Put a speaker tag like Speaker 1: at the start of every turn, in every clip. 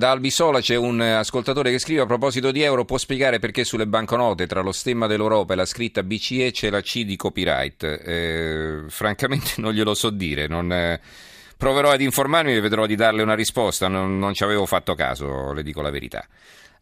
Speaker 1: Da Albisola c'è un ascoltatore che scrive a proposito di euro, può spiegare perché sulle banconote tra lo stemma dell'Europa e la scritta BCE c'è la C di copyright? Eh, francamente non glielo so dire, non, eh, proverò ad informarmi e vedrò di darle una risposta, non, non ci avevo fatto caso, le dico la verità.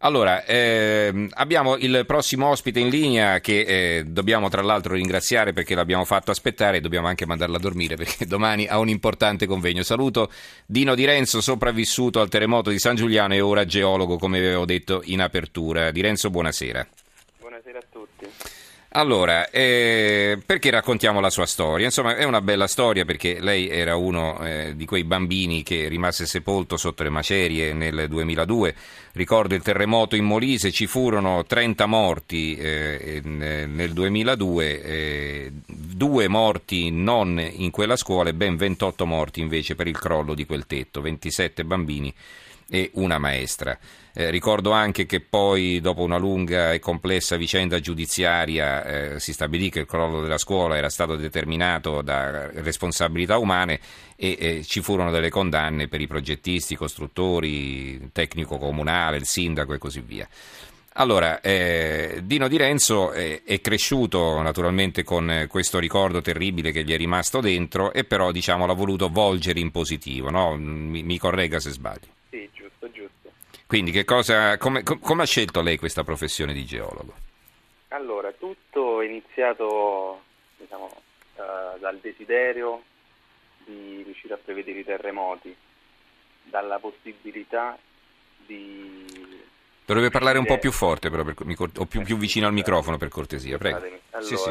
Speaker 1: Allora, ehm, abbiamo il prossimo ospite in linea che eh, dobbiamo tra l'altro ringraziare perché l'abbiamo fatto aspettare e dobbiamo anche mandarla a dormire perché domani ha un importante convegno. Saluto Dino Di Renzo, sopravvissuto al terremoto di San Giuliano e ora geologo, come avevo detto in apertura. Di Renzo, buonasera. Allora, eh, perché raccontiamo la sua storia? Insomma, è una bella storia perché lei era uno eh, di quei bambini che rimase sepolto sotto le macerie nel 2002. Ricordo il terremoto in Molise, ci furono 30 morti eh, nel 2002, eh, due morti non in quella scuola e ben 28 morti invece per il crollo di quel tetto, 27 bambini e una maestra. Eh, ricordo anche che poi, dopo una lunga e complessa vicenda giudiziaria, eh, si stabilì che il crollo della scuola era stato determinato da responsabilità umane e eh, ci furono delle condanne per i progettisti, i costruttori, il tecnico comunale, il sindaco e così via. Allora, eh, Dino Di Renzo è, è, cresciuto naturalmente con questo ricordo terribile che gli è rimasto dentro e però diciamo, l'ha voluto volgere in positivo, no? mi, mi corregga se sbaglio. Quindi che cosa, come, come ha scelto lei questa professione di geologo?
Speaker 2: Allora, tutto è iniziato diciamo, uh, dal desiderio di riuscire a prevedere i terremoti, dalla possibilità di...
Speaker 1: Dovrebbe parlare un po' più forte però, per, o più, più, vicino al microfono per cortesia, prego.
Speaker 2: Allora,
Speaker 1: sì, sì.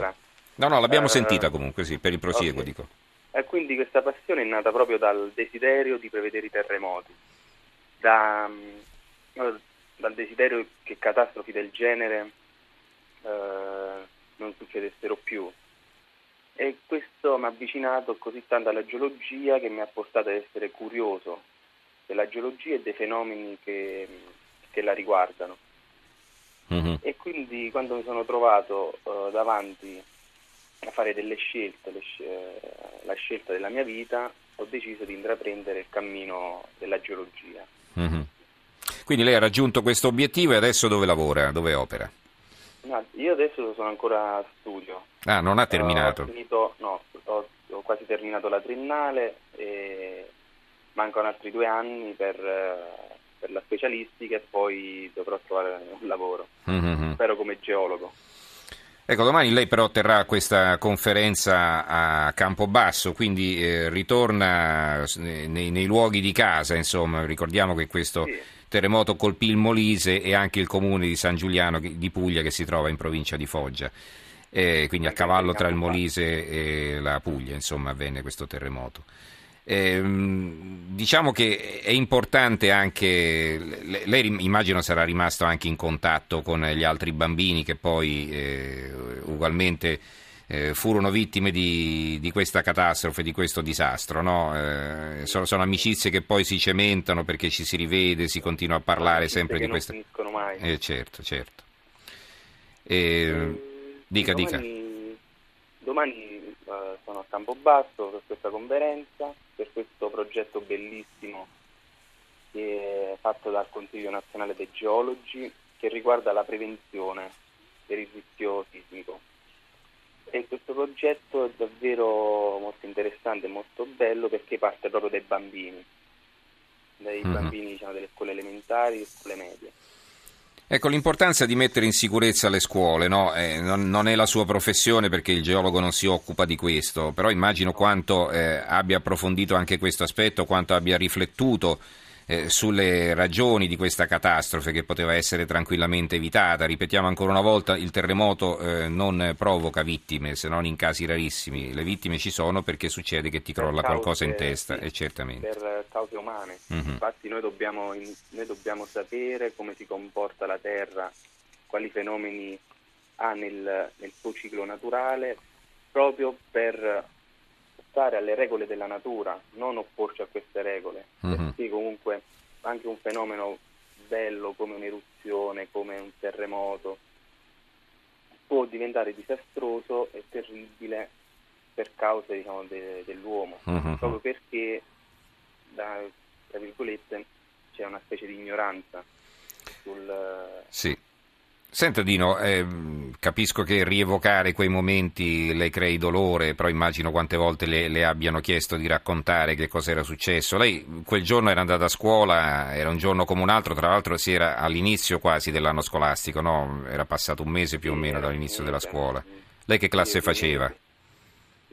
Speaker 1: No, no, l'abbiamo uh, sentita comunque, sì, per il prosieguo okay. dico.
Speaker 2: E quindi questa passione è nata proprio dal desiderio di prevedere i terremoti, da, dal desiderio che catastrofi del genere eh, non succedessero più. E questo mi ha avvicinato così tanto alla geologia che mi ha portato ad essere curioso della geologia e dei fenomeni che, che la riguardano. Mm-hmm. E quindi quando mi sono trovato uh, davanti a fare delle scelte, sc- la scelta della mia vita, ho deciso di intraprendere il cammino della geologia. Mm-hmm.
Speaker 1: Quindi lei ha raggiunto questo obiettivo e adesso dove lavora, dove opera?
Speaker 2: No, io adesso sono ancora a studio.
Speaker 1: Ah, non ha terminato?
Speaker 2: Uh, ho finito, no, ho, ho, quasi terminato la triennale e mancano altri due anni per, per la specialistica e poi dovrò trovare un lavoro. Mm-hmm. Spero come geologo.
Speaker 1: Ecco, domani lei però terrà questa conferenza a Campobasso, quindi eh, ritorna nei, nei, luoghi di casa, insomma, ricordiamo che questo sì terremoto colpì il Molise e anche il comune di San Giuliano di Puglia che si trova in provincia di Foggia. Eh, quindi a cavallo tra il Molise e la Puglia, insomma, avvenne questo terremoto. Eh, diciamo che è importante anche, lei immagino sarà rimasto anche in contatto con gli altri bambini che poi eh, ugualmente eh, furono vittime di, di, questa catastrofe, di questo disastro. No? Eh, sono, sono, amicizie che poi si cementano perché ci si rivede, si continua a parlare sempre di questa.
Speaker 2: Non finiscono mai.
Speaker 1: Eh, certo, certo. Eh, dica,
Speaker 2: domani,
Speaker 1: dica.
Speaker 2: Domani uh, sono a Campobasso per questa conferenza, per questo progetto bellissimo che è fatto dal Consiglio Nazionale dei Geologi che riguarda la prevenzione il rischio sismico. E questo progetto è davvero molto interessante e molto bello perché parte proprio dai bambini, dai mm-hmm. bambini diciamo, delle scuole elementari e scuole medie.
Speaker 1: Ecco, l'importanza di mettere in sicurezza le scuole, no? eh, non, non, è la sua professione perché il geologo non si occupa di questo, però immagino quanto eh, abbia approfondito anche questo aspetto, quanto abbia riflettuto eh, sulle ragioni di questa catastrofe che poteva essere tranquillamente evitata. Ripetiamo ancora una volta, il terremoto eh, non provoca vittime, se non in casi rarissimi. Le vittime ci sono perché succede che ti crolla cause, qualcosa in testa, sì, e certamente.
Speaker 2: Per cause umane. Mm-hmm. Infatti noi dobbiamo, noi dobbiamo sapere come si comporta la Terra, quali fenomeni ha nel, nel suo ciclo naturale, proprio per stare alle regole della natura, non opporci a queste regole, mm-hmm. perché comunque anche un fenomeno bello come un'eruzione, come un terremoto, può diventare disastroso e terribile per causa diciamo, de- dell'uomo, mm-hmm. proprio perché, da, tra virgolette, c'è una specie di ignoranza sul...
Speaker 1: Sì. Senta Dino, eh, capisco che rievocare quei momenti le crei dolore, però immagino quante volte le, le, abbiano chiesto di raccontare che cosa era successo. Lei quel giorno era andata a scuola, era un giorno come un altro, tra l'altro si era all'inizio quasi dell'anno scolastico, no? Era passato un mese più o meno dall'inizio della scuola. Lei che classe faceva?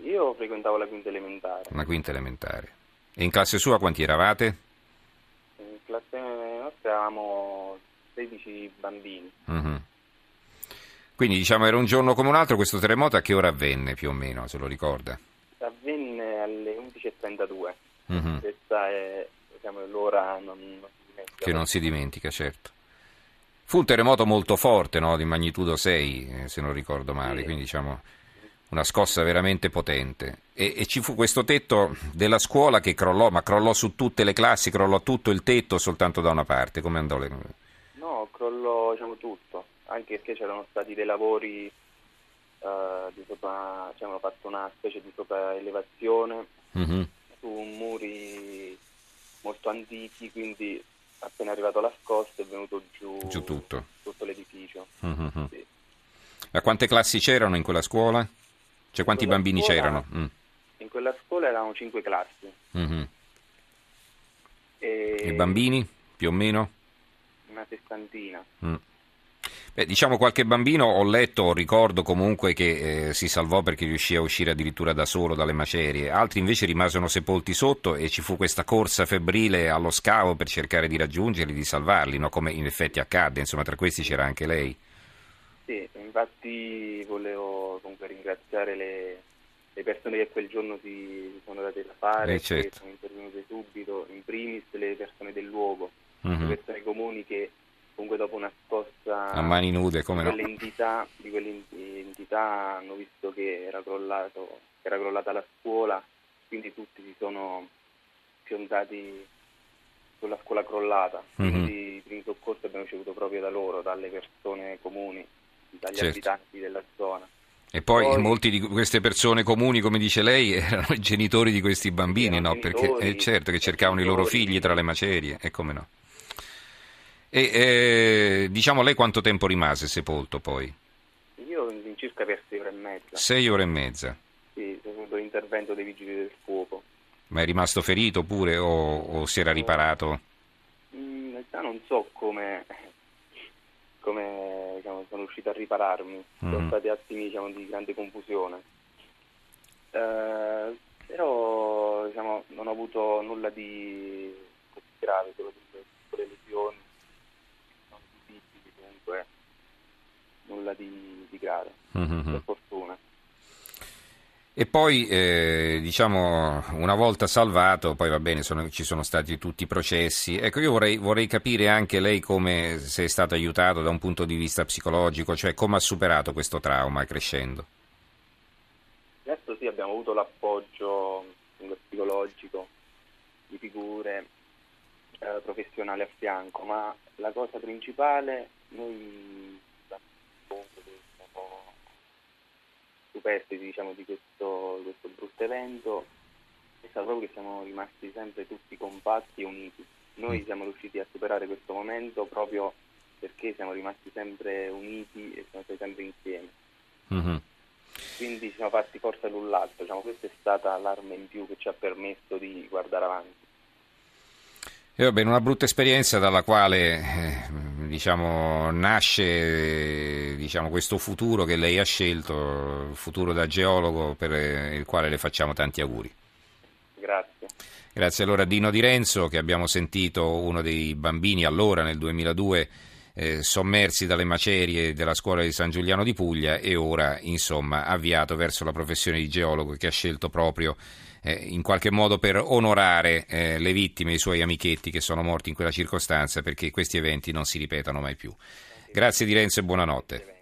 Speaker 2: Io frequentavo la quinta elementare.
Speaker 1: La quinta elementare. E in classe sua quanti eravate?
Speaker 2: In classe nostra eravamo 16 bambini.
Speaker 1: Uh-huh. Quindi diciamo era un giorno come un altro, questo terremoto a che ora avvenne più o meno, se lo ricorda?
Speaker 2: Avvenne alle 11.32, uh-huh. questa è diciamo, l'ora non, non
Speaker 1: che non si dimentica, certo. Fu un terremoto molto forte, no? di magnitudo 6, eh, se non ricordo male, sì. quindi diciamo una scossa veramente potente. E, e, ci fu questo tetto della scuola che crollò, ma crollò su tutte le classi, crollò tutto il tetto soltanto da una parte, come andò le...
Speaker 2: Crollò diciamo, tutto anche perché c'erano stati dei lavori uh, di sopra, cioè hanno fatto una specie di sopraelevazione mm-hmm. su muri molto antichi, quindi appena arrivato la scossa è venuto giù,
Speaker 1: giù tutto.
Speaker 2: tutto. l'edificio.
Speaker 1: Mm-hmm. Sì. A quante classi c'erano in quella scuola? Cioè quanti bambini
Speaker 2: scuola,
Speaker 1: c'erano? Mm.
Speaker 2: In quella scuola erano cinque classi.
Speaker 1: Mm-hmm. E... e bambini più o meno?
Speaker 2: Sessantina.
Speaker 1: Mm. Beh, diciamo qualche bambino ho letto, ricordo comunque che eh, si salvò perché riuscì a uscire addirittura da solo dalle macerie, altri invece rimasero sepolti sotto e ci fu questa corsa febbrile allo scavo per cercare di raggiungerli, di salvarli, no? come in effetti accadde, insomma tra questi c'era anche lei.
Speaker 2: Sì, infatti volevo comunque ringraziare le, le persone che quel giorno si sono date da fare,
Speaker 1: eh, certo.
Speaker 2: che sono intervenute subito, in primis le persone del luogo, mm-hmm. le persone comuni che comunque dopo una scossa
Speaker 1: a mani nude come
Speaker 2: di, quelle entità, di quelle entità hanno visto che era, crollato, era crollata la scuola quindi tutti si sono fiontati sulla scuola crollata mm-hmm. quindi i primi soccorsi abbiamo ricevuto proprio da loro dalle persone comuni dagli certo. abitanti della zona
Speaker 1: e poi, poi, molti di queste persone comuni, come dice lei, erano i genitori di questi bambini, no? Perché è eh, certo che cercavano i loro figli tra le macerie, e come no? E eh, diciamo lei quanto tempo rimase sepolto poi?
Speaker 2: Io in circa per sei ore e mezza.
Speaker 1: Sei ore e mezza?
Speaker 2: Sì, secondo l'intervento dei vigili del fuoco.
Speaker 1: Ma è rimasto ferito pure o, o si era riparato?
Speaker 2: In realtà non so come, come diciamo, sono riuscito a ripararmi, mm. sono stati attimi diciamo, di grande confusione. Uh, però diciamo, non ho avuto nulla di grave, solo delle lesioni nulla di, di grave, mm-hmm. per fortuna.
Speaker 1: E poi, eh, diciamo, una volta salvato, poi va bene, sono, ci sono stati tutti i processi. Ecco, io vorrei, vorrei, capire anche lei come se è stato aiutato da un punto di vista psicologico, cioè come ha superato questo trauma crescendo.
Speaker 2: Adesso sì, abbiamo avuto l'appoggio psicologico di figure eh, professionali a fianco, ma la cosa principale, noi superstiti diciamo, di questo, questo brutto evento è stato proprio che siamo rimasti sempre tutti compatti e uniti. Noi mm. siamo riusciti a superare questo momento proprio perché siamo rimasti sempre uniti e siamo stati sempre insieme. Mm-hmm. Quindi siamo fatti forza l'un l'altro, diciamo, questa è stata l'arma in più che ci ha permesso di guardare avanti.
Speaker 1: E va bene, una brutta esperienza dalla quale eh, diciamo, nasce diciamo, questo futuro che lei ha scelto, il futuro da geologo per il quale le facciamo tanti auguri.
Speaker 2: Grazie.
Speaker 1: Grazie allora a Dino Di Renzo che abbiamo sentito uno dei bambini allora nel 2002 eh, sommersi dalle macerie della scuola di San Giuliano di Puglia e ora insomma avviato verso la professione di geologo che ha scelto proprio eh, in qualche modo per onorare eh, le vittime, i suoi amichetti che sono morti in quella circostanza perché questi eventi non si ripetano mai più. Grazie di Renzo e buonanotte.